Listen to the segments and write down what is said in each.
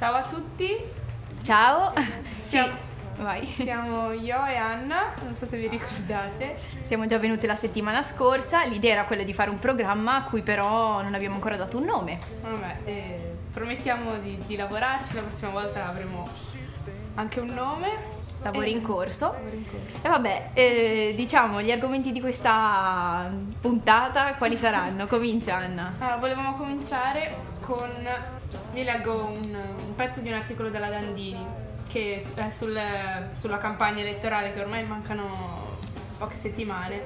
Ciao a tutti. Ciao. Siamo, sì, vai. Siamo io e Anna, non so se vi ricordate. Siamo già venute la settimana scorsa, l'idea era quella di fare un programma a cui però non abbiamo ancora dato un nome. Vabbè, eh, promettiamo di, di lavorarci, la prossima volta avremo anche un nome. Lavori in corso. In corso. E vabbè, eh, diciamo gli argomenti di questa puntata quali saranno? Comincia Anna. Allora, volevamo cominciare con. Vi leggo un, un pezzo di un articolo della Dandini che è sul, sulla campagna elettorale che ormai mancano poche settimane.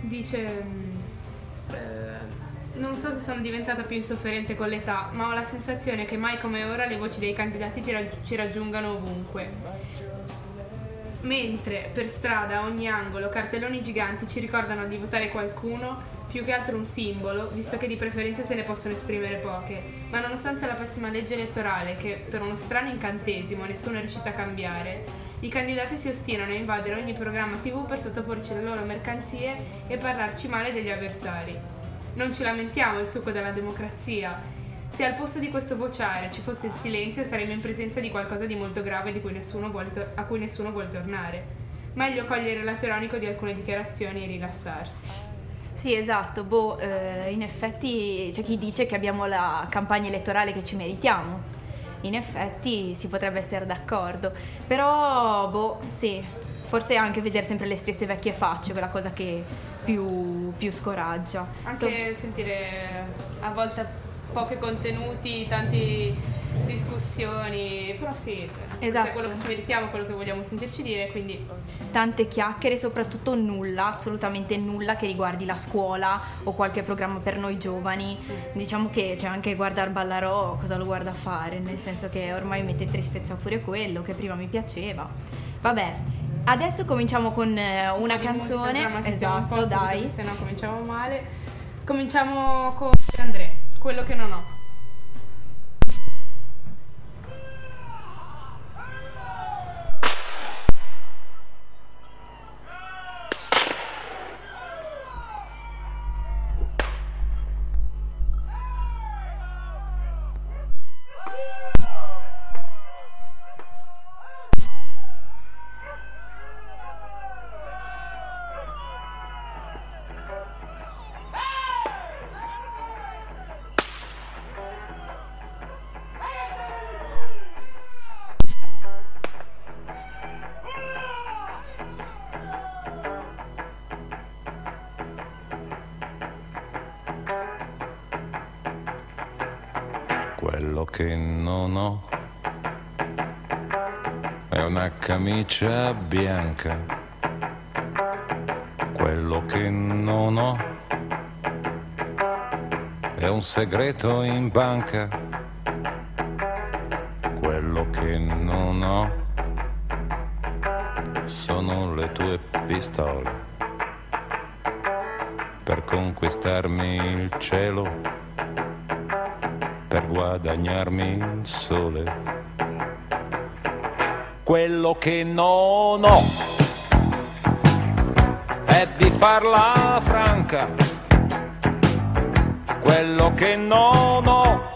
Dice. eh, non so se sono diventata più insofferente con l'età, ma ho la sensazione che mai come ora le voci dei candidati ci raggiungano ovunque. Mentre per strada, a ogni angolo, cartelloni giganti ci ricordano di votare qualcuno, più che altro un simbolo, visto che di preferenze se ne possono esprimere poche. Ma nonostante la pessima legge elettorale, che per uno strano incantesimo nessuno è riuscito a cambiare, i candidati si ostinano a invadere ogni programma TV per sottoporci le loro mercanzie e parlarci male degli avversari. Non ci lamentiamo, il succo della democrazia. Se al posto di questo vociare ci fosse il silenzio, saremmo in presenza di qualcosa di molto grave di cui to- a cui nessuno vuole tornare. Meglio cogliere ironico di alcune dichiarazioni e rilassarsi. Sì, esatto, boh, eh, in effetti c'è chi dice che abbiamo la campagna elettorale che ci meritiamo. In effetti si potrebbe essere d'accordo, però boh, sì, forse anche vedere sempre le stesse vecchie facce, quella cosa che più, più scoraggia. Anche so- sentire a volte pochi contenuti, tante discussioni, però sì, esatto. è quello che ci meritiamo, quello che vogliamo sentirci dire, quindi... Tante chiacchiere, soprattutto nulla, assolutamente nulla che riguardi la scuola o qualche programma per noi giovani. Diciamo che c'è anche guardare Ballarò, cosa lo guarda a fare, nel senso che ormai mette tristezza pure quello, che prima mi piaceva. Vabbè, Adesso cominciamo con eh, una di canzone. musica, esatto, dai. Se no cominciamo male. Cominciamo con Andrea, quello che non ho. Camicia bianca. Quello che non ho è un segreto in banca. Quello che non ho sono le tue pistole per conquistarmi il cielo per guadagnarmi il sole. Quello che non ho è di farla franca. Quello che non ho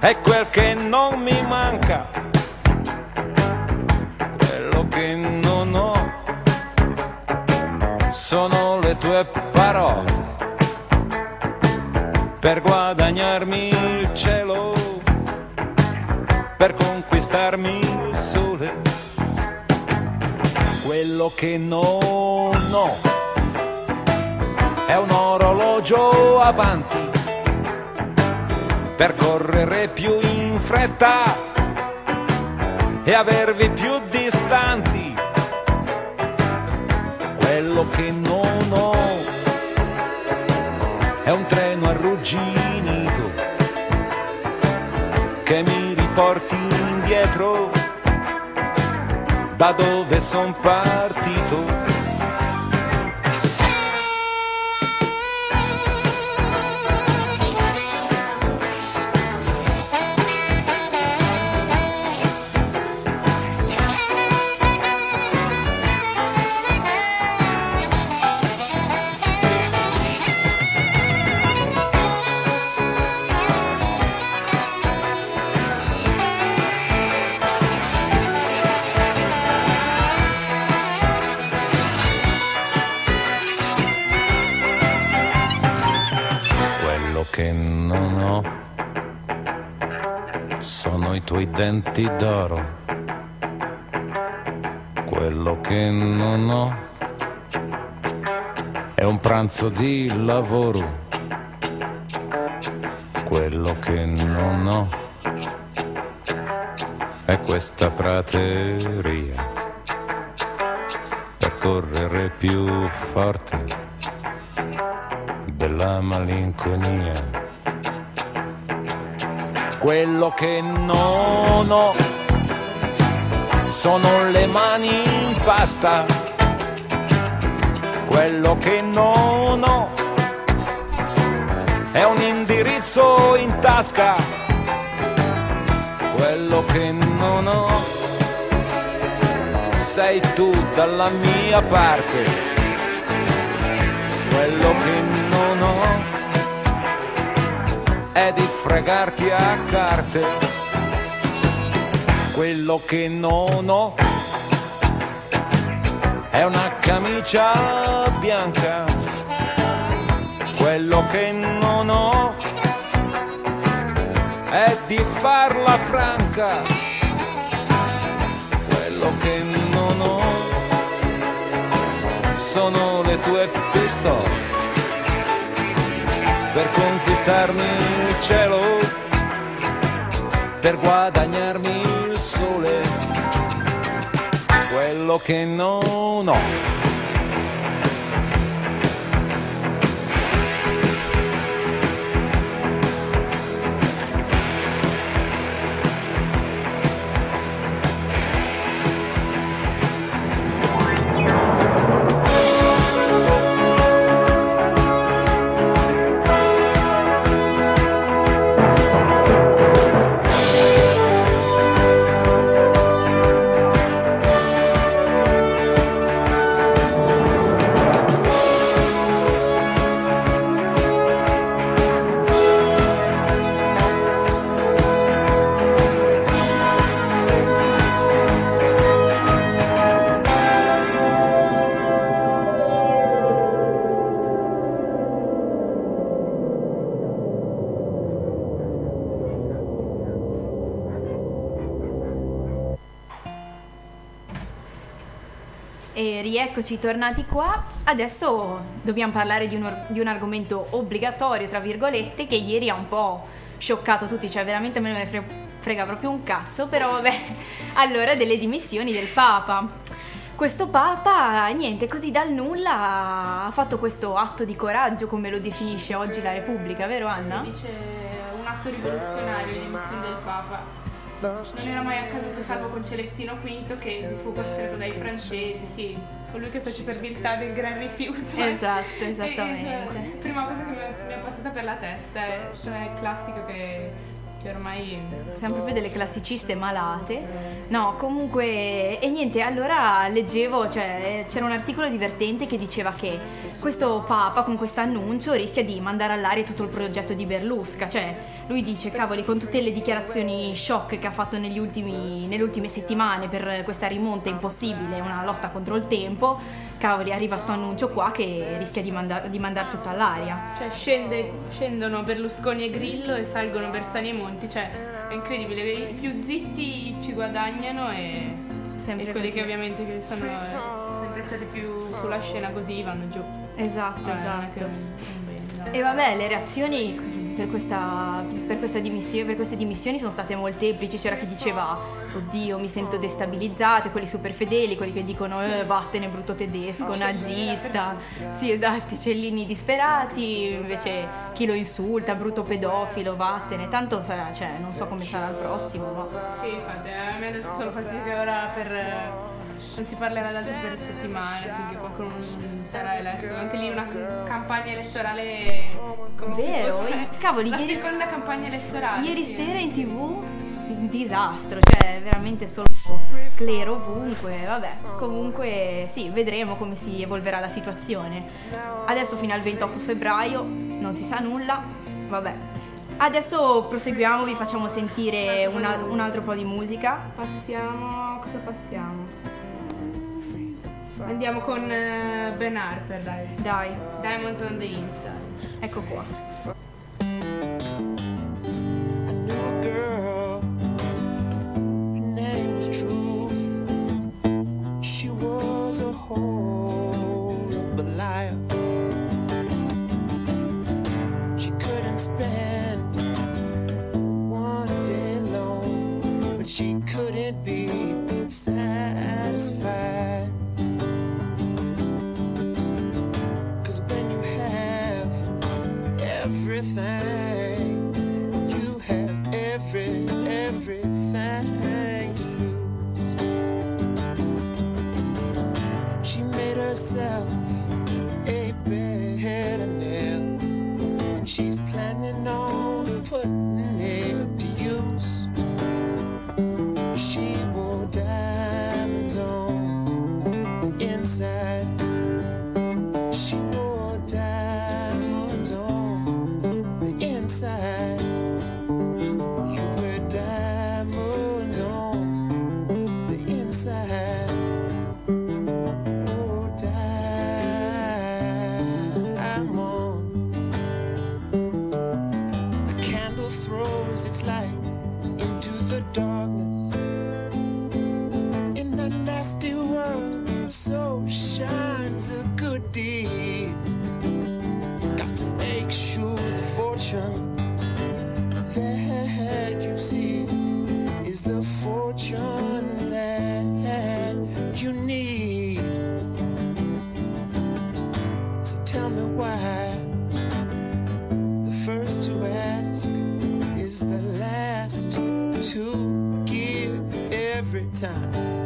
è quel che non mi manca. Quello che non ho sono le tue parole per guadagnarmi il cielo, per conquistarmi il sole. Quello che non ho è un orologio avanti per correre più in fretta e avervi più distanti. Quello che non ho è un treno arrugginito che mi riporti indietro da dove son partito. Sono i tuoi denti d'oro, quello che non ho è un pranzo di lavoro, quello che non ho è questa prateria per correre più forte della malinconia. Quello che non ho sono le mani in pasta. Quello che non ho è un indirizzo in tasca. Quello che non ho sei tu dalla mia parte. Quello che non ho è di fregarti a carte. Quello che non ho è una camicia bianca. Quello che non ho è di farla franca. Quello che non ho sono le tue pistole per conquistarmi il cielo, per guadagnarmi il sole, quello che non ho. E rieccoci tornati qua. Adesso dobbiamo parlare di un, or- di un argomento obbligatorio, tra virgolette, che ieri ha un po' scioccato tutti, cioè veramente a me ne fre- frega proprio un cazzo, però vabbè, allora delle dimissioni del Papa. Questo Papa, niente, così dal nulla ha fatto questo atto di coraggio, come lo definisce oggi la Repubblica, vero Anna? Si dice un atto rivoluzionario le dimissioni del Papa. Non era mai accaduto salvo con Celestino V che fu costretto dai francesi, sì, colui che fece per viltà del gran rifiuto. Esatto, E- e, esattamente. cioè, prima cosa che mi è, mi è passata per la testa è cioè, il classico che, che ormai... Siamo proprio delle classiciste malate. No, comunque, e niente, allora leggevo, cioè c'era un articolo divertente che diceva che questo Papa con questo annuncio rischia di mandare all'aria tutto il progetto di Berlusca. Cioè, lui dice, cavoli, con tutte le dichiarazioni shock che ha fatto ultimi, nelle ultime settimane per questa rimonta impossibile, una lotta contro il tempo, cavoli, arriva sto annuncio qua che rischia di, mandar- di mandare tutto all'aria. Cioè scende- scendono Berlusconi e Grillo e salgono Bersani e Monti, cioè è incredibile, i più zitti ci guadagnano e, Sempre e quelli così. che ovviamente che sono eh, sempre stati più sulla scena così vanno giù. Esatto, è esatto. che-. E vabbè, le reazioni per, questa, per, questa dimissione, per queste dimissioni sono state molteplici. C'era chi diceva, oddio, mi sento destabilizzata, quelli super fedeli, quelli che dicono, eh, vattene brutto tedesco, nazista. Sì, esatto, cellini disperati, invece chi lo insulta, brutto pedofilo, vattene. Tanto sarà, cioè, non so come sarà il prossimo, ma... Sì, infatti, a me ha dato solo fastidio che ora per... non si parlerà d'altro per settimane finché qualcuno non sarà eletto. Anche lì una campagna elettorale come Vero, fosse cavoli, la ieri- seconda campagna elettorale. Ieri sì. sera in tv un disastro, cioè veramente solo clero ovunque, vabbè, comunque sì, vedremo come si evolverà la situazione. Adesso fino al 28 febbraio non si sa nulla, vabbè. Adesso proseguiamo, vi facciamo sentire una- un altro po' di musica. Passiamo. Cosa passiamo? Andiamo con uh, Ben Harper, dai. Dai. Diamonds on the Inside. Ecco qua. I knew a girl, her name was Truth. She was a whore. To give every time.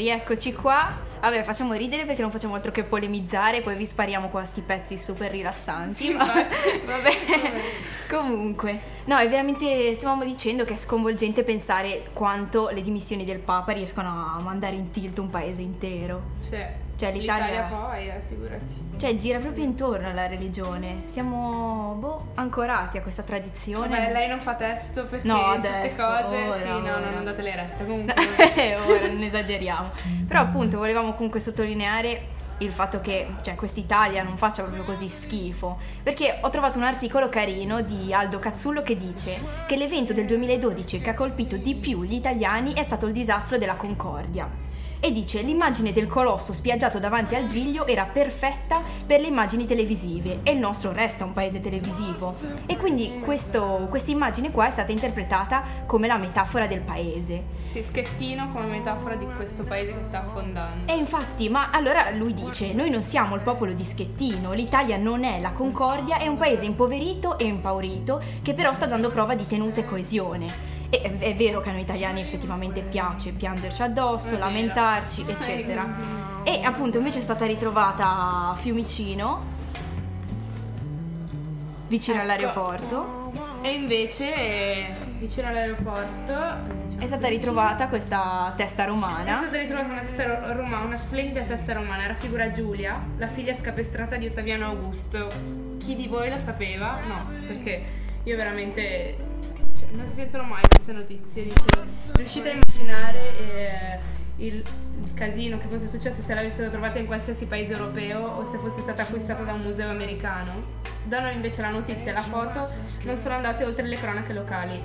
Rieccoci qua. Vabbè, facciamo ridere perché non facciamo altro che polemizzare, poi vi spariamo qua sti pezzi super rilassanti. Sì, ma infatti. vabbè. Comunque, no, è veramente stavamo dicendo che è sconvolgente pensare quanto le dimissioni del Papa riescono a mandare in tilt un paese intero. Sì. Cioè, l'Italia- L'Italia poi, eh, figurati. Cioè, gira proprio intorno alla religione. Siamo boh, ancorati a questa tradizione. Vabbè, lei non fa testo perché No, su queste cose, ora, sì, no, ora. no, non date le rette. Comunque, Ora non esageriamo. Però appunto volevamo comunque sottolineare il fatto che cioè, quest'Italia non faccia proprio così schifo. Perché ho trovato un articolo carino di Aldo Cazzullo che dice che l'evento del 2012 che ha colpito di più gli italiani è stato il disastro della Concordia. E dice l'immagine del colosso spiaggiato davanti al Giglio era perfetta per le immagini televisive e il nostro resta un paese televisivo. E quindi questa immagine qua è stata interpretata come la metafora del paese. sì, schettino come metafora di questo paese che sta affondando. E infatti, ma allora lui dice, noi non siamo il popolo di Schettino, l'Italia non è la Concordia, è un paese impoverito e impaurito che però sta dando prova di tenuta e coesione. E è, è vero che a noi italiani effettivamente piace piangerci addosso, È lamentarci, eccetera. E appunto invece è stata ritrovata a Fiumicino, vicino Ecco. all'aeroporto. E invece, vicino all'aeroporto, È stata ritrovata questa testa È romana. stata ritrovata una testa ro- romana, una splendida testa romana, raffigura Giulia, la figlia scapestrata di Ottaviano Augusto. Chi di voi la sapeva? No, perché io veramente... cioè, non si sentono mai queste notizie, dicevo. Riuscite a immaginare eh, il, il casino che fosse successo se l'avessero trovata in qualsiasi paese europeo o se fosse stata acquistata da un museo americano? Da noi invece la notizia e la foto non sono andate oltre le cronache locali.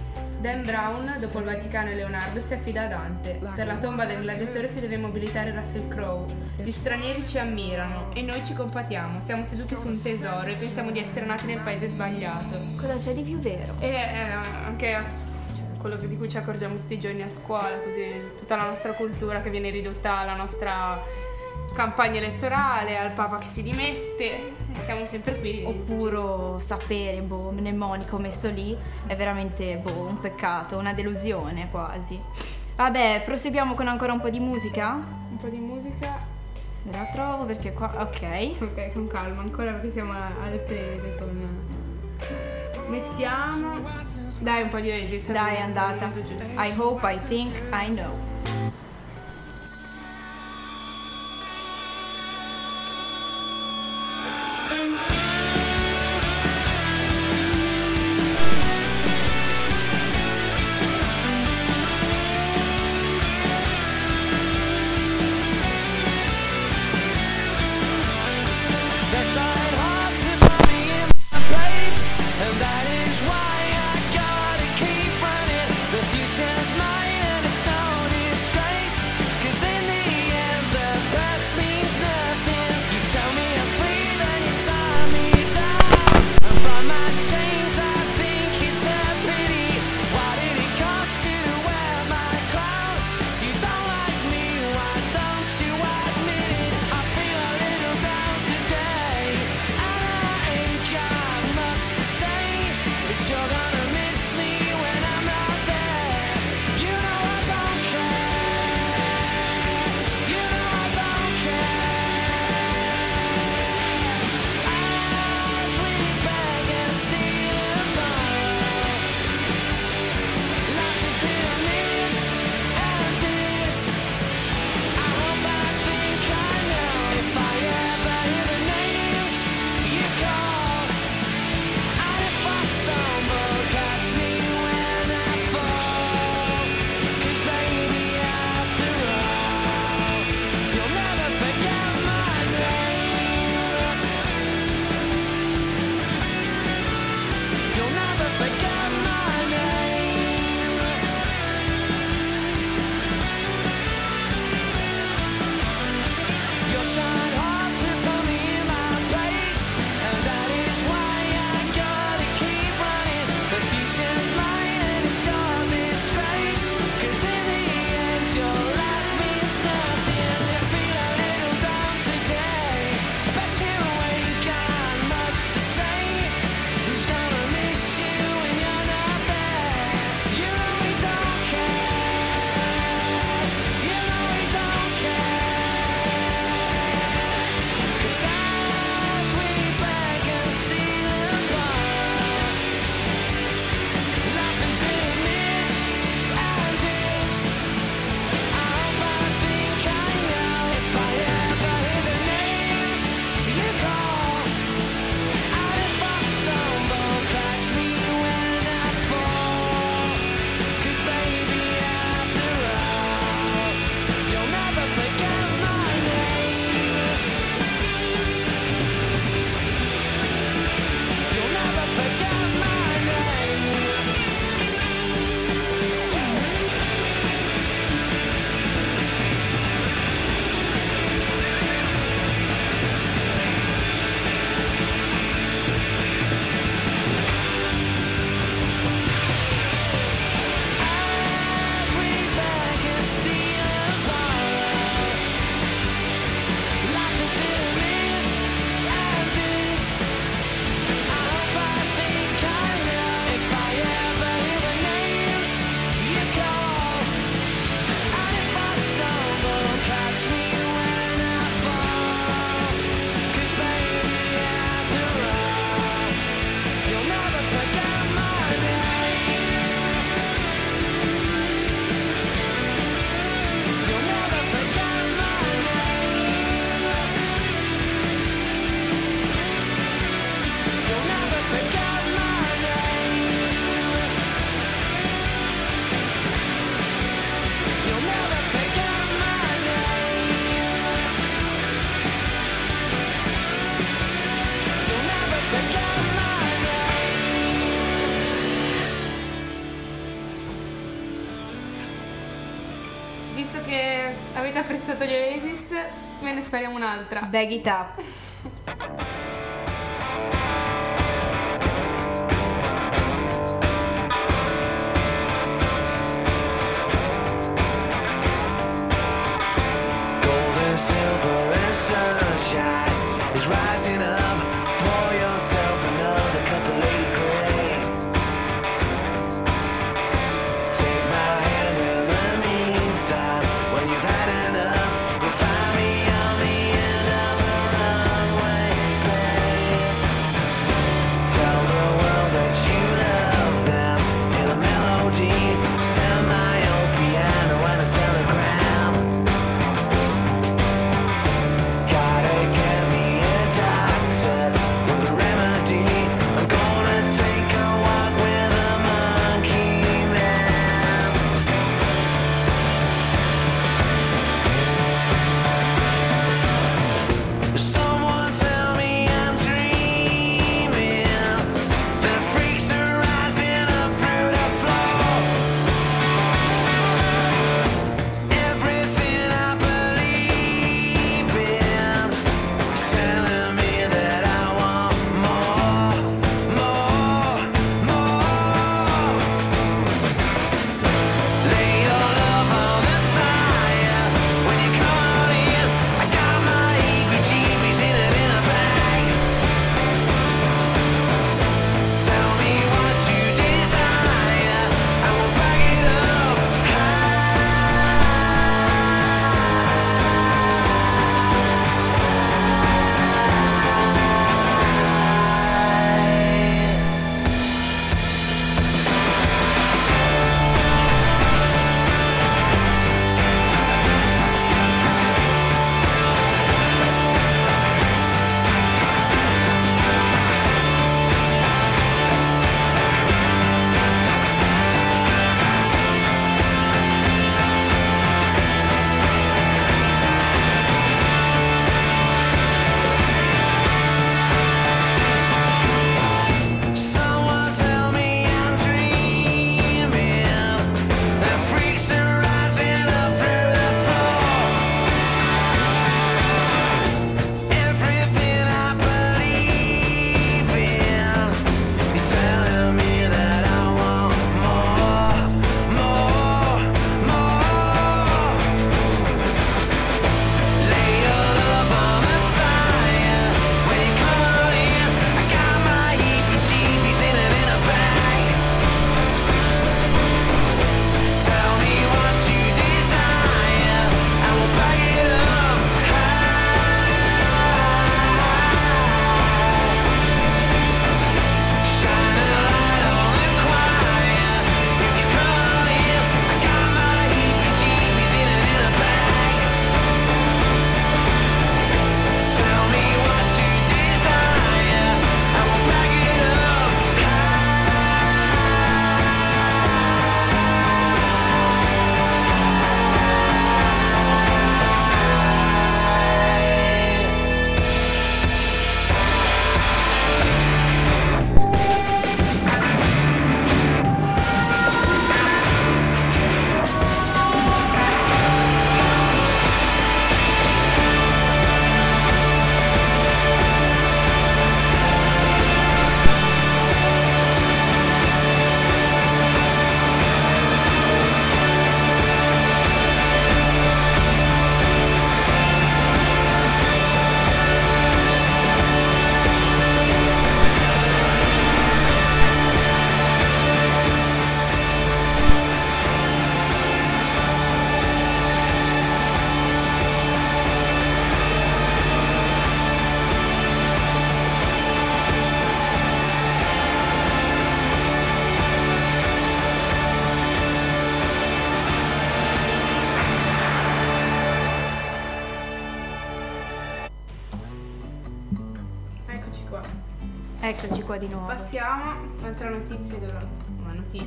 Dan Brown, dopo il Vaticano e Leonardo, si affida a Dante. Per la tomba del gladiatore si deve mobilitare Russell Crowe. Gli stranieri ci ammirano e noi ci compatiamo. Siamo seduti su un tesoro e pensiamo di essere nati nel paese sbagliato. Cosa c'è di più vero? E eh, anche a cioè, quello di cui ci accorgiamo tutti i giorni a scuola, così tutta la nostra cultura che viene ridotta alla nostra campagna elettorale, al Papa che si dimette. Siamo sempre qui. Oppure sapere, boh, mnemonico messo lì è veramente boh, un peccato, una delusione quasi. Vabbè, proseguiamo con ancora un po' di musica. Un po' di musica. Se la trovo perché qua. Ok. Ok, con calma, ancora perché siamo alle prese con... Mettiamo... Dai, un po' di Oasis. Dai, è andata. I hope, I think, I know. apprezzato gli Oasis, me ne speriamo un'altra. Bag it up.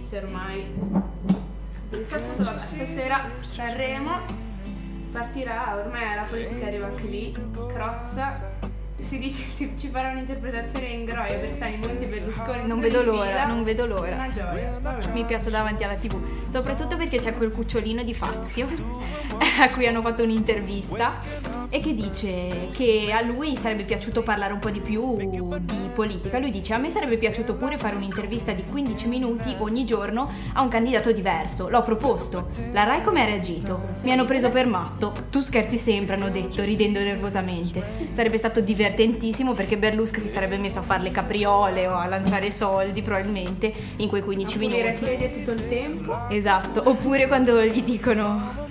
notizie ormai. Su questo appunto vabbè, stasera Sanremo partirà ormai la politica arriva anche lì Crozza. Si dice che ci farà un'interpretazione in groia per stare in Monti Berlusconi non vedo l'ora fila. non vedo l'ora. Una gioia. Vabbè. mi piace davanti alla tv soprattutto perché c'è quel cucciolino di Fazio a cui hanno fatto un'intervista e che dice che a lui sarebbe piaciuto parlare un po' di più di politica. Lui dice a me sarebbe piaciuto pure fare un'intervista di 15 minuti ogni giorno a un candidato diverso. L'ho proposto. La Rai come ha reagito? Mi hanno preso per matto. Tu scherzi sempre, hanno detto, ridendo nervosamente. Sarebbe stato divertentissimo perché Berlusconi si sarebbe messo a fare le capriole o a lanciare soldi probabilmente in quei 15 Pulire minuti. sedie tutto il tempo. Esatto, oppure quando gli dicono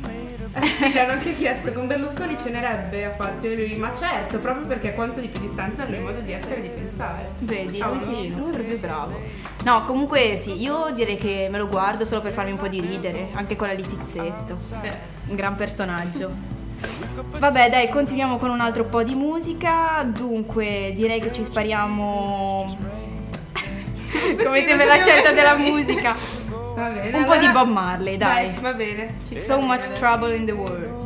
sì, gli hanno anche chiesto con Berlusconi cenerebbe a Fazio e lui, ma certo, proprio perché è quanto di più distante dal mio modo di essere e di pensare. Vedi, Cavolo. lui sì, lui è proprio bravo. No, comunque sì, io direi che me lo guardo solo per farmi un po' di ridere, anche con la Litizzetto. Sì. Un gran personaggio. Vabbè, dai, continuiamo con un altro po' di musica. Dunque, direi che ci spariamo come sembra la scelta della musica. Va bene. Un po' di Bob Marley, dai. va bene. Ci So much trouble in the world.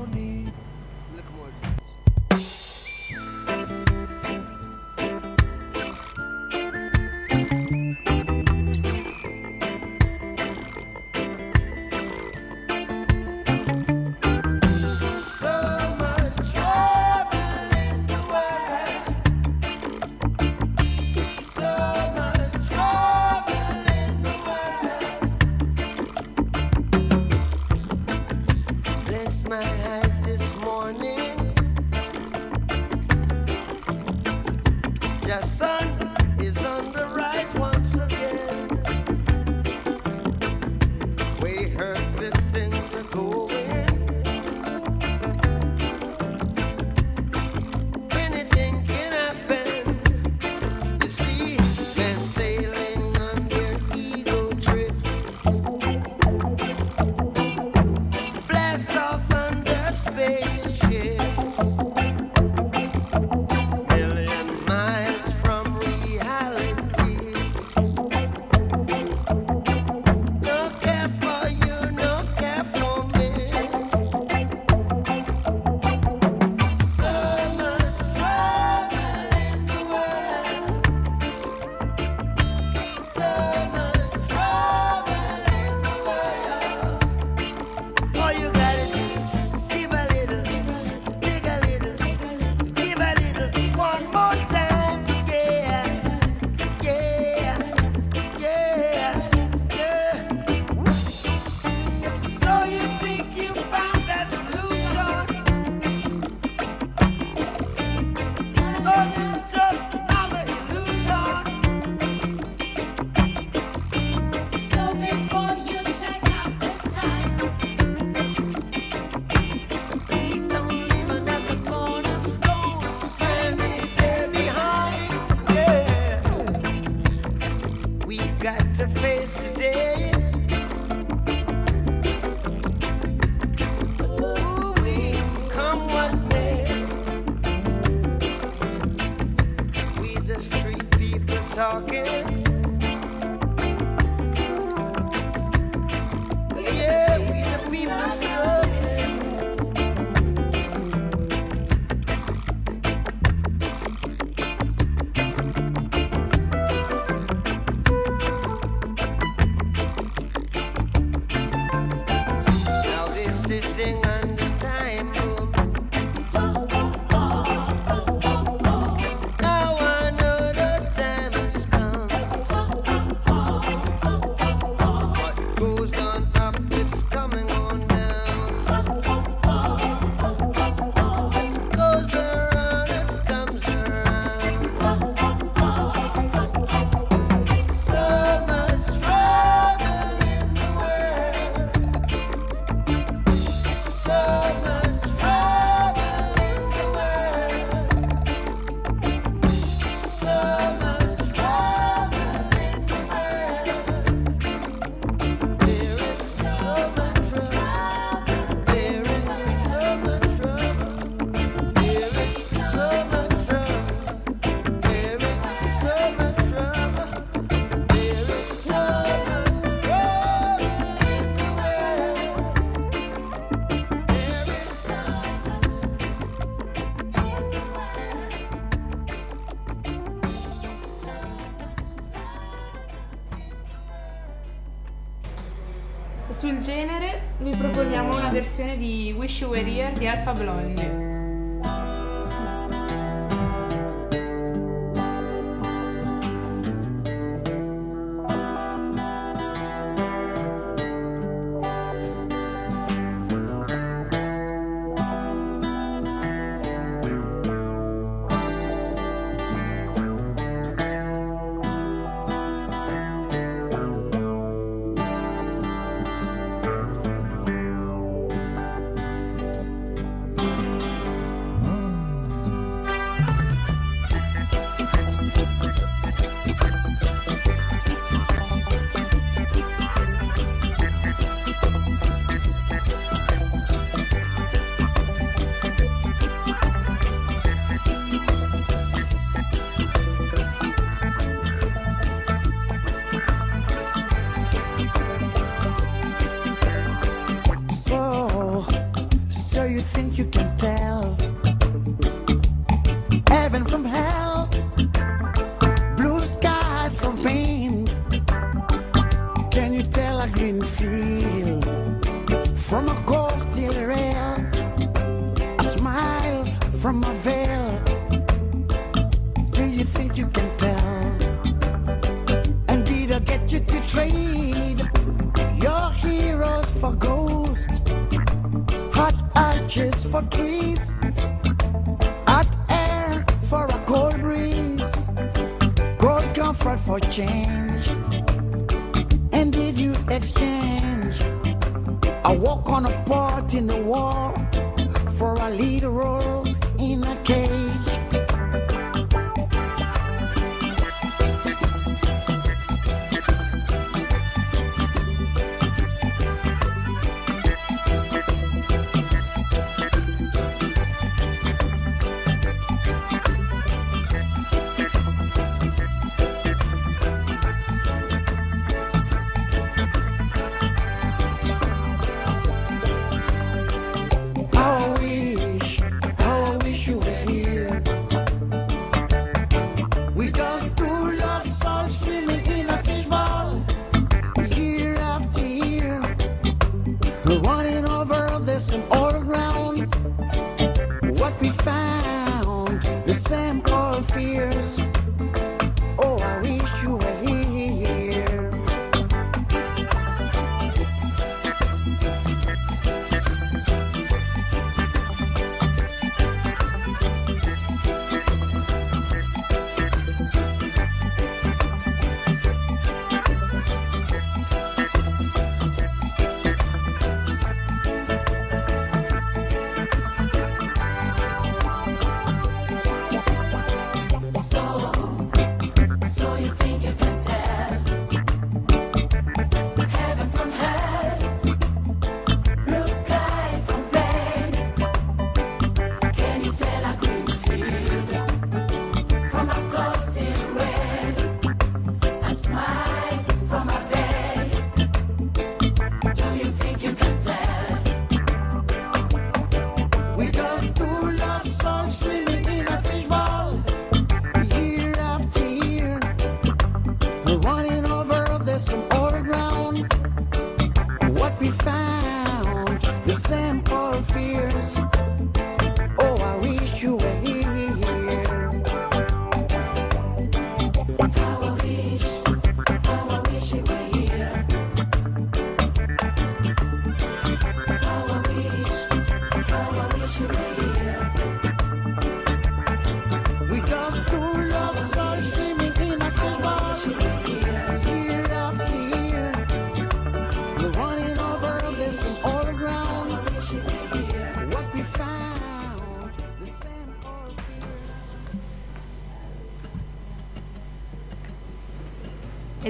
Shoe Wearier di Alfa Blondy.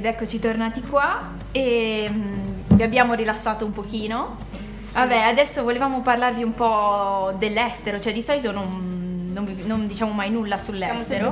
Ed eccoci tornati qua e mm, vi abbiamo rilassato un pochino. Vabbè, adesso volevamo parlarvi un po' dell'estero, cioè di solito non, non, non diciamo mai nulla sull'estero.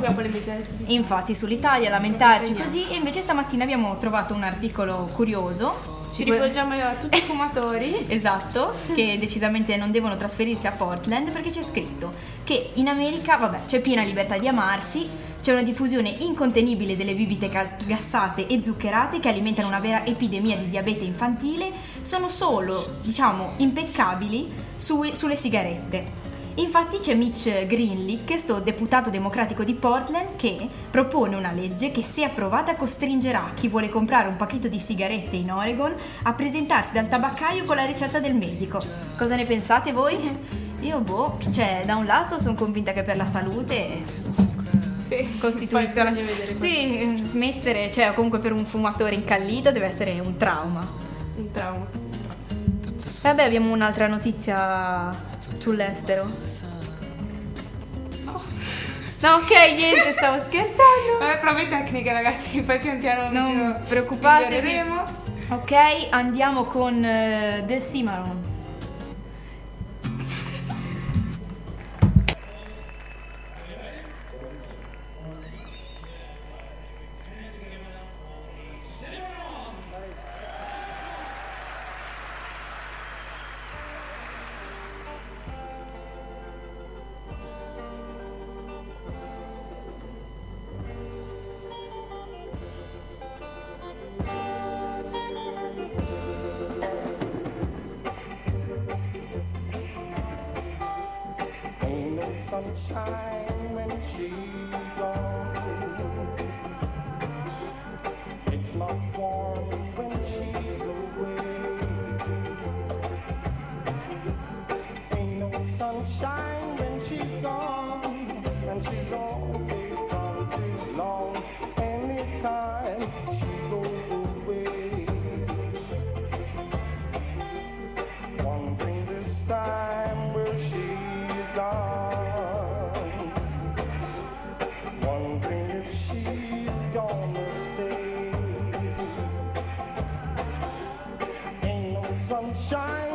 Infatti sull'Italia, lamentarci così, e invece stamattina abbiamo trovato un articolo curioso ci rivolgiamo a tutti i fumatori. esatto, che decisamente non devono trasferirsi a Portland perché c'è scritto che in America, vabbè, c'è piena libertà di amarsi, c'è una diffusione incontenibile delle bibite gas- gassate e zuccherate che alimentano una vera epidemia di diabete infantile, sono solo, diciamo, impeccabili sui- sulle sigarette. Infatti c'è Mitch Greenlee, questo deputato democratico di Portland, che propone una legge che se approvata costringerà chi vuole comprare un pacchetto di sigarette in Oregon a presentarsi dal tabaccaio con la ricetta del medico. Cosa ne pensate voi? Io boh, cioè da un lato sono convinta che per la salute Sì, costituiscono... Sì, smettere, cioè comunque per un fumatore incallito deve essere un trauma. un trauma. Vabbè, abbiamo un'altra notizia sull'estero. No. No, ok, niente, stavo scherzando. Vabbè, prove tecniche ragazzi, poi pian piano Non preoccupatevi. Ok, andiamo con eh, The Cimarrons. shine.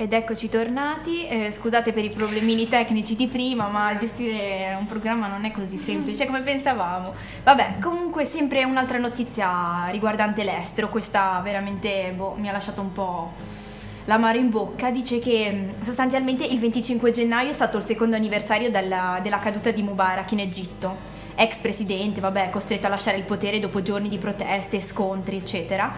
Ed eccoci tornati, Eh, scusate per i problemini tecnici di prima, ma gestire un programma non è così semplice come pensavamo. Vabbè, comunque sempre un'altra notizia riguardante l'estero, questa veramente boh, mi ha lasciato un po' l'amaro in bocca, dice che mh, sostanzialmente il 25 gennaio è stato il secondo anniversario della, della caduta di Mubarak in Egitto, ex presidente, vabbè, costretto a lasciare il potere dopo giorni di proteste, scontri, eccetera.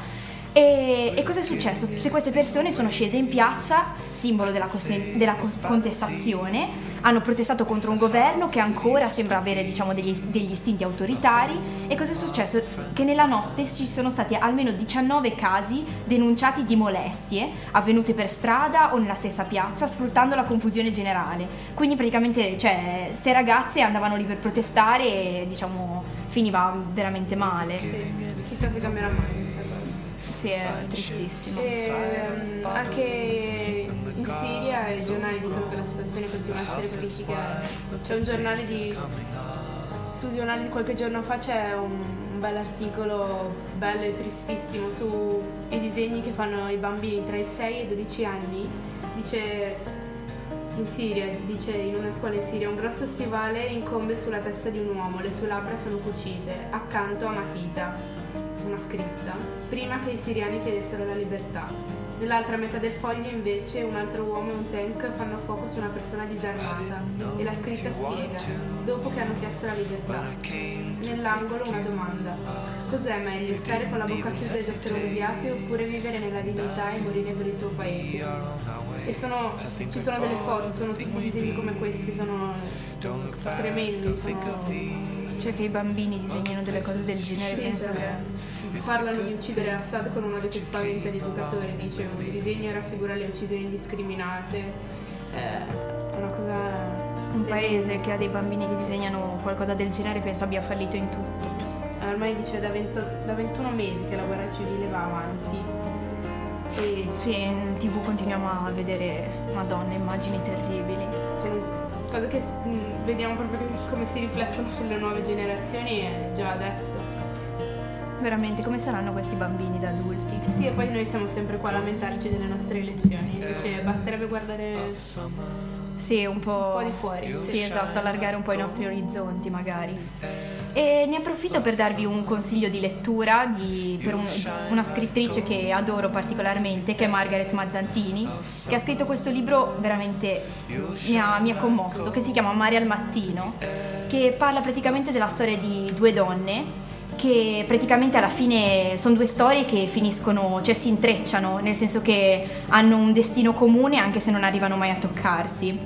E, e cosa è successo? Tutte queste persone sono scese in piazza, simbolo della, cos- della cos- contestazione, hanno protestato contro un governo che ancora sembra avere diciamo, degli, degli istinti autoritari e cosa è successo? Che nella notte ci sono stati almeno 19 casi denunciati di molestie avvenute per strada o nella stessa piazza sfruttando la confusione generale. Quindi praticamente cioè, queste ragazze andavano lì per protestare e diciamo finiva veramente male. Sì, chissà se cambierà mai. Sì, è tristissimo. E, ehm, anche in Siria i giornali dicono che la situazione continua a essere critica. C'è un giornale di. Sul giornale di qualche giorno fa c'è un, un bel articolo bello e tristissimo sui disegni che fanno i bambini tra i 6 e i 12 anni. Dice in Siria, dice in una scuola in Siria, un grosso stivale incombe sulla testa di un uomo, le sue labbra sono cucite, accanto a matita, una scritta, prima che i siriani chiedessero la libertà. Nell'altra metà del foglio invece un altro uomo e un tank fanno fuoco su una persona disarmata e la scritta spiega, dopo che hanno chiesto la libertà. Nell'angolo una domanda. Cos'è meglio, stare con la bocca chiusa ed essere umiliati oppure vivere nella dignità e morire per il tuo paese? E sono, ci sono delle foto, sono tutti disegni come questi, sono tremendi, sono... Cioè che i bambini disegnino delle cose del genere, Sì, penso cioè, che... Parlano di uccidere Assad con uno che spaventa gli educatori, dice un disegno raffigura le uccisioni indiscriminate, eh, una cosa... Un paese che ha dei bambini che disegnano qualcosa del genere penso abbia fallito in tutto. Eh, Ormai dice da, 20 da 21 mesi che la guerra civile va avanti. E Sì, in tv continuiamo a vedere, madonna, immagini terribili. sono cose che mh, vediamo proprio come si riflettono sulle nuove generazioni e già adesso. Veramente, come saranno questi bambini da adulti? Sì, e poi noi siamo sempre qua a lamentarci delle nostre elezioni, invece basterebbe guardare Sì, un po'... un po' di fuori. Sì, esatto, allargare un po' i nostri orizzonti magari. E ne approfitto per darvi un consiglio di lettura di- per un- una scrittrice che adoro particolarmente, che è Margaret Mazzantini, che ha scritto questo libro veramente mi ha, mi ha commosso, che si chiama Mare al mattino, che parla praticamente della storia di due donne che praticamente alla fine sono due storie che finiscono, cioè si intrecciano, nel senso che hanno un destino comune anche se non arrivano mai a toccarsi.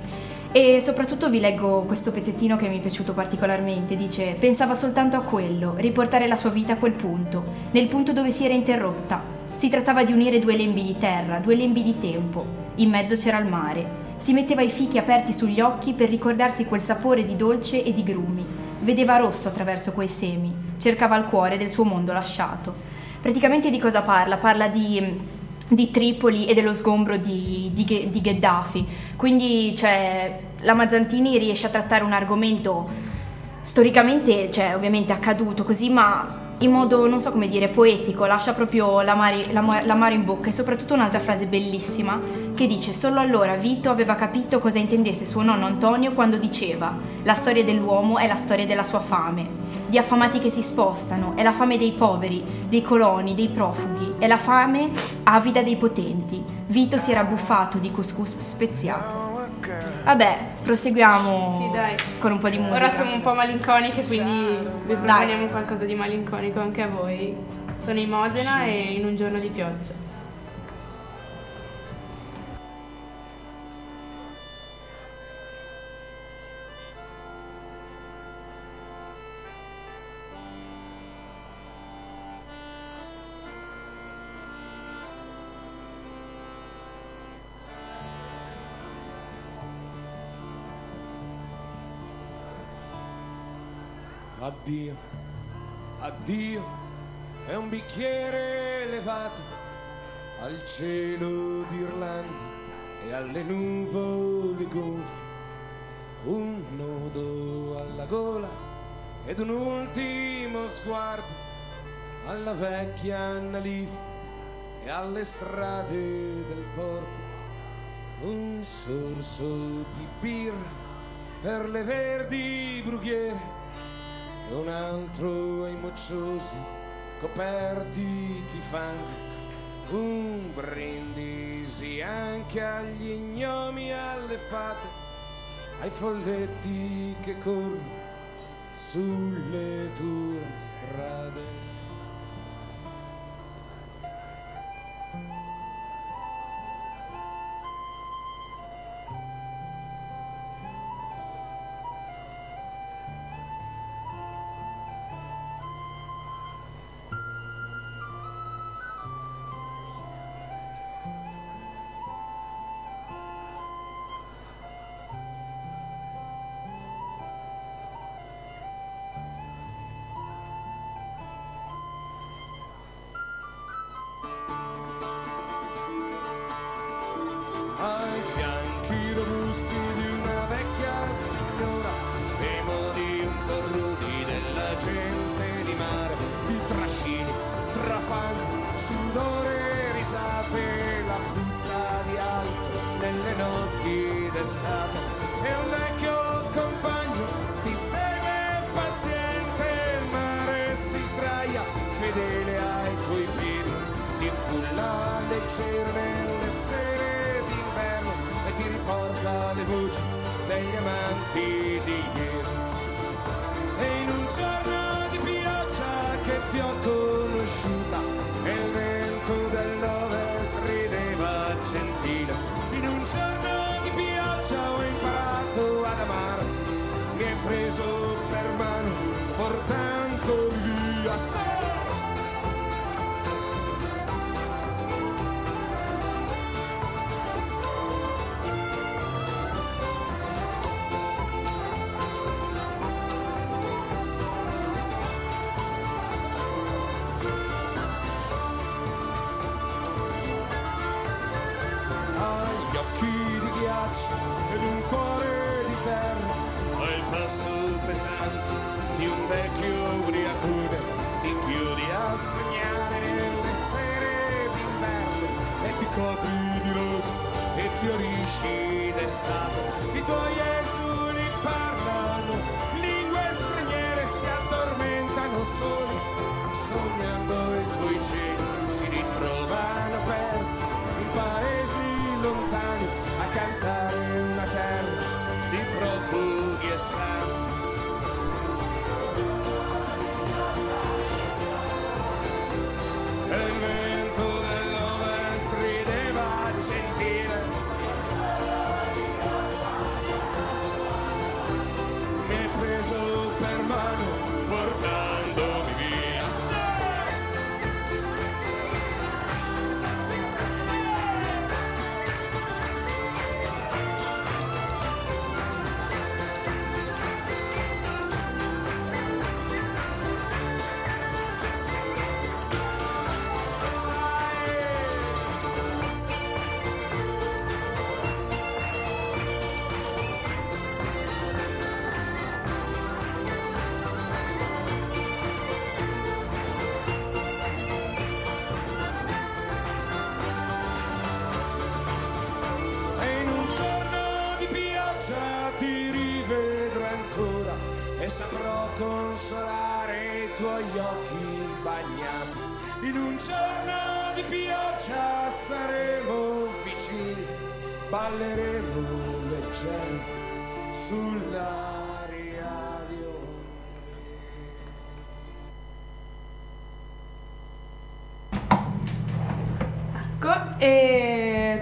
E soprattutto vi leggo questo pezzettino che mi è piaciuto particolarmente. Dice: Pensava soltanto a quello, riportare la sua vita a quel punto, nel punto dove si era interrotta. Si trattava di unire due lembi di terra, due lembi di tempo. In mezzo c'era il mare. Si metteva i fichi aperti sugli occhi per ricordarsi quel sapore di dolce e di grumi. Vedeva rosso attraverso quei semi, cercava il cuore del suo mondo lasciato. Praticamente di cosa parla? Parla di, di Tripoli e dello sgombro di, di di Gheddafi. Quindi, cioè, la Mazzantini riesce a trattare un argomento storicamente, cioè, ovviamente accaduto così, ma in modo, non so come dire, poetico, lascia proprio l'amare, l'amo- l'amaro in bocca e soprattutto un'altra frase bellissima che dice solo allora Vito aveva capito cosa intendesse suo nonno Antonio quando diceva la storia dell'uomo è la storia della sua fame, di affamati che si spostano, è la fame dei poveri, dei coloni, dei profughi, è la fame avida dei potenti. Vito si era buffato di couscous speziato. Vabbè, proseguiamo Sì, dai. con un po' di musica. Ora siamo un po' malinconiche, quindi vi proponiamo qualcosa di malinconico anche a voi. Sono in Modena e in un giorno di pioggia. Addio, addio, è un bicchiere elevato al cielo d'Irlanda e alle nuvole gonfie, un nodo alla gola ed un ultimo sguardo alla vecchia Annalif e alle strade del porto, un sorso di birra per le verdi brughiere e un altro ai mocciosi coperti di fango, un brindisi anche agli gnomi, alle fate, ai folletti che corrono sulle tue strade.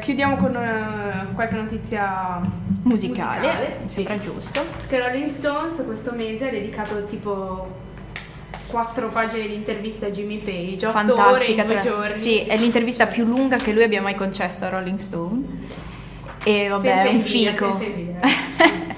Chiudiamo con eh, qualche notizia Musicale, sì. sembra giusto. Che Rolling Stones questo mese ha dedicato tipo quattro pagine di interviste a Jimmy Page, ore Fantastica. due tra- giorni. Sì, è l'intervista più lunga che lui abbia mai concesso a Rolling Stone. E vabbè, Senza è un invidia, fico. senza invidia.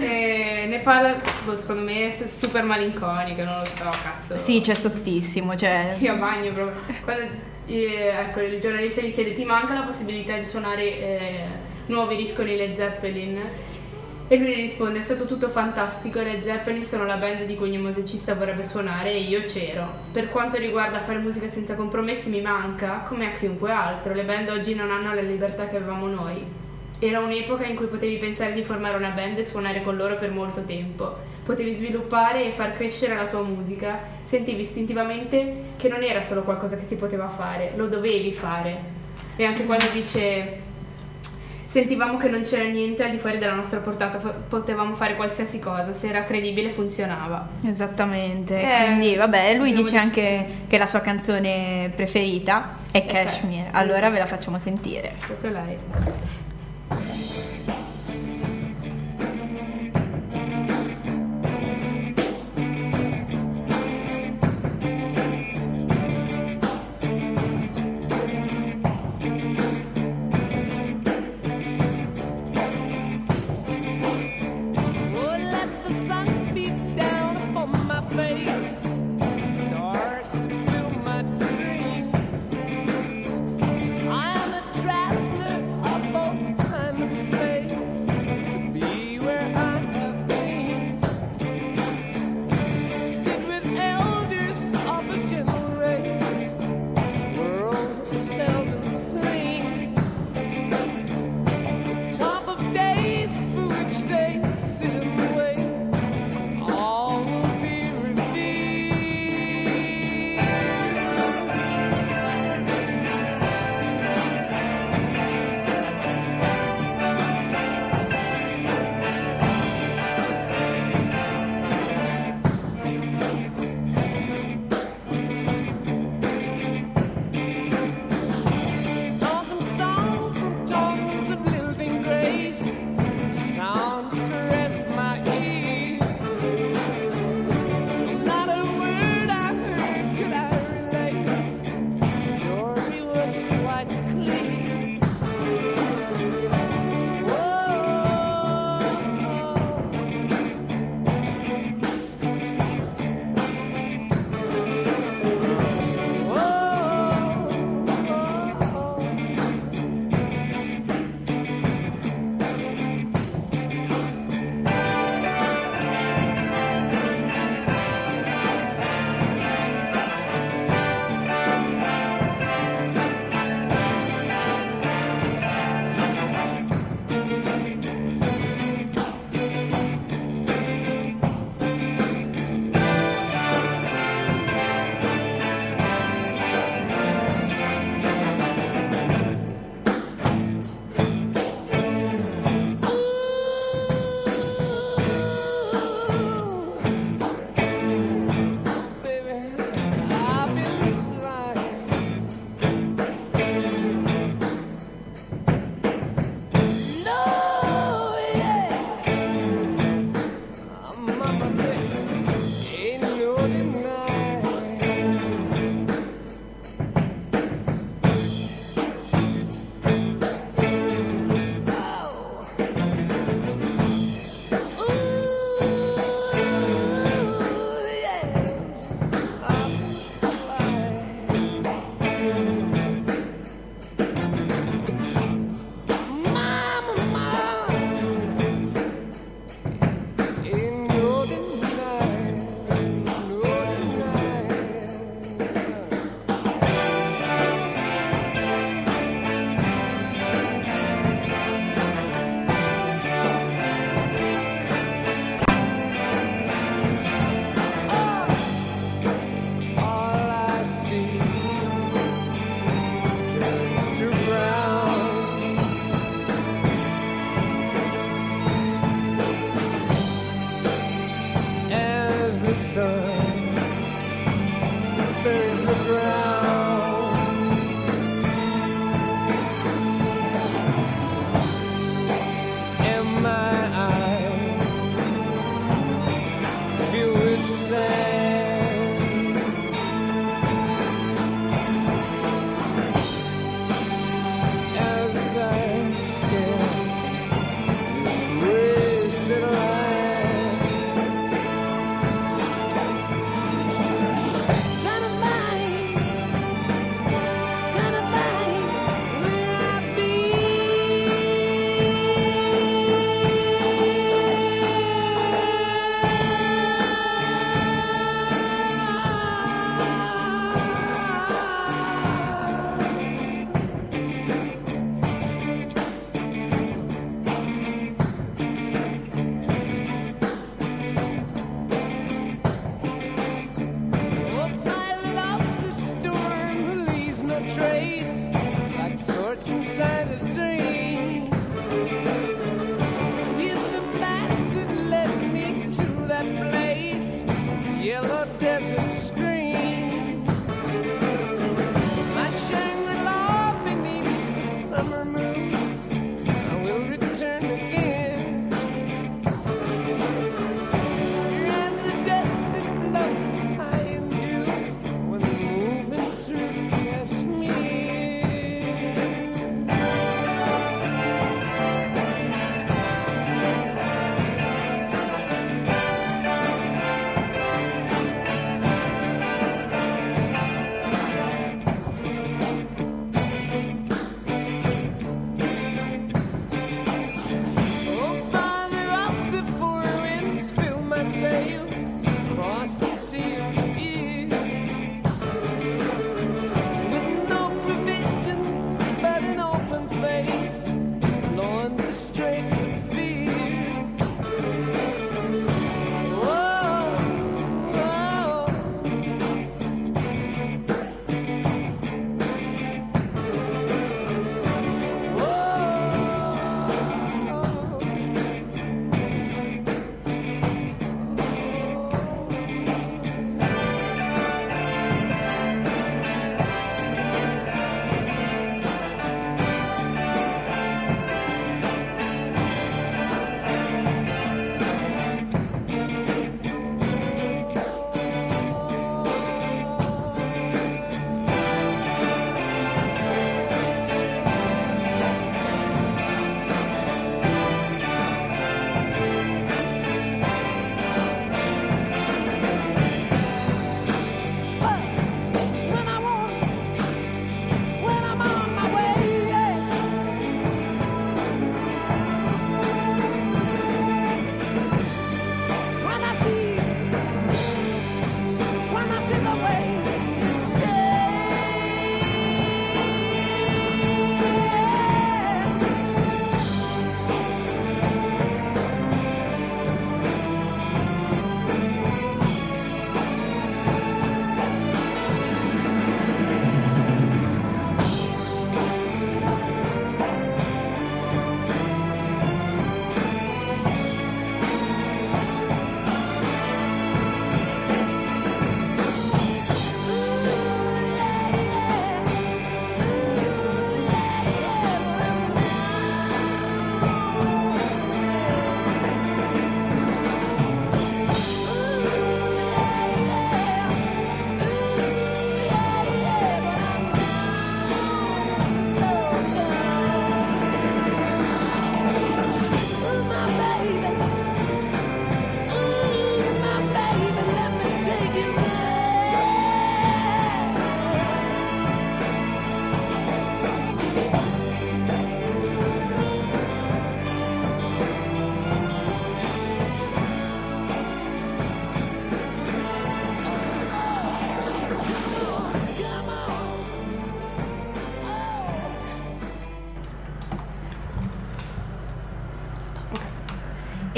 E ne parla, boh, secondo me, è super malinconico, non lo so, cazzo. Sì, c'è sottissimo, cioè... Sì, a bagno proprio. Quando eh, ecco, il giornalista gli chiede: Ti manca la possibilità di suonare eh, nuovi riff con i Led Zeppelin? E lui risponde: È stato tutto fantastico. Led Zeppelin sono la band di cui ogni musicista vorrebbe suonare e io c'ero. Per quanto riguarda fare musica senza compromessi, mi manca, come a chiunque altro. Le band oggi non hanno la libertà che avevamo noi. Era un'epoca in cui potevi pensare di formare una band e suonare con loro per molto tempo. Potevi sviluppare e far crescere la tua musica. Sentivi istintivamente che non era solo qualcosa che si poteva fare, lo dovevi fare. E anche quando dice sentivamo che non c'era niente al di fuori della nostra portata, potevamo fare qualsiasi cosa, se era credibile funzionava. Esattamente, Eh, quindi vabbè, lui dice deciso- anche che la sua canzone preferita è Ca- Cashmere, allora ve la facciamo sentire. Proprio lei.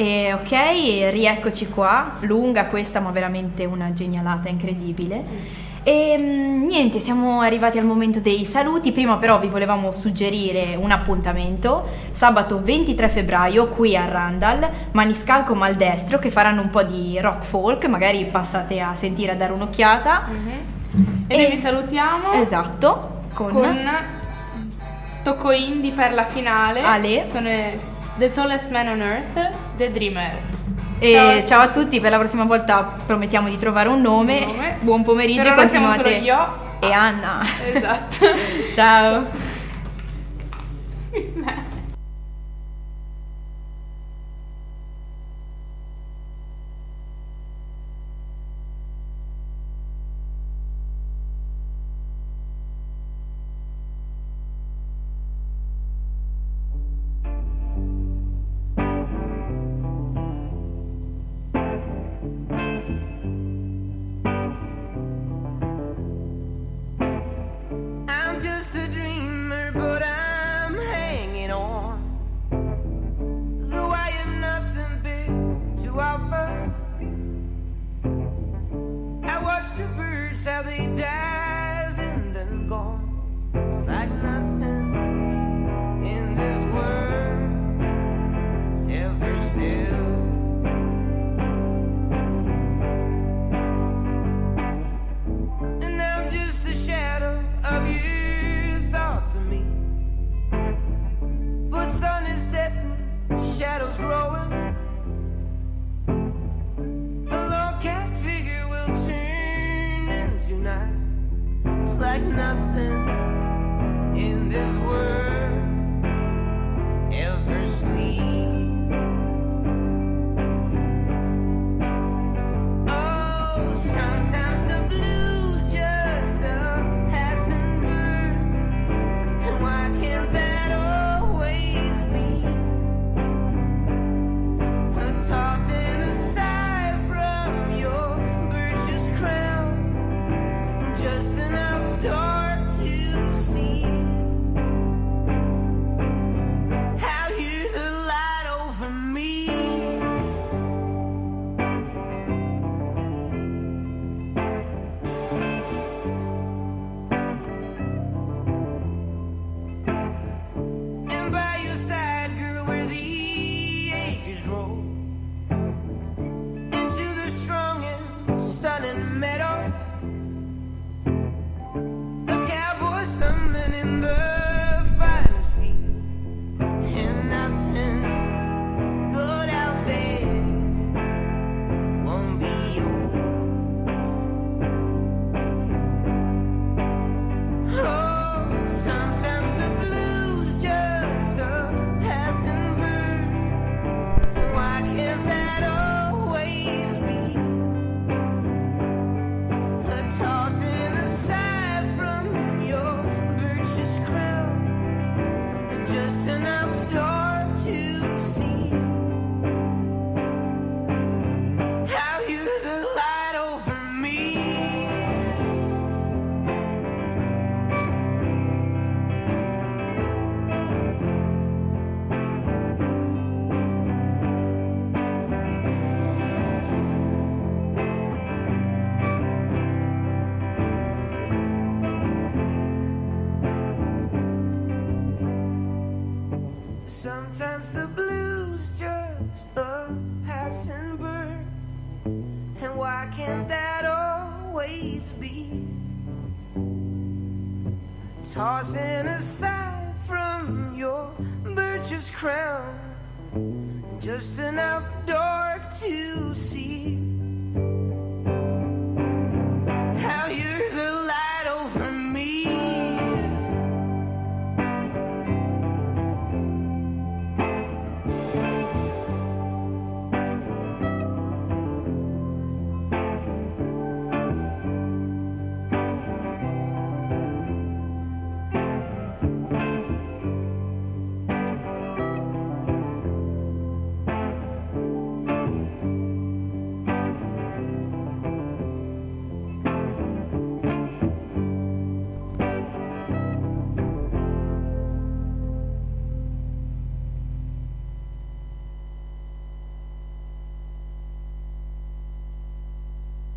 E ok, rieccoci qua, lunga questa ma veramente una genialata incredibile. E mm, niente, siamo arrivati al momento dei saluti, prima però vi volevamo suggerire un appuntamento, sabato 23 febbraio qui a Randall, Maniscalco Maldestro che faranno un po' di rock folk, magari passate a sentire a dare un'occhiata. E noi vi salutiamo Esatto, con, con Tocco Indie per la finale. Ale. Sono The Tallest Man on Earth, The Dreamer. E Ciao. ciao. a tutti, per la prossima volta promettiamo di trovare un nome. Un nome. Buon pomeriggio Per e continuate. io. E Anna. Esatto. ciao. I'm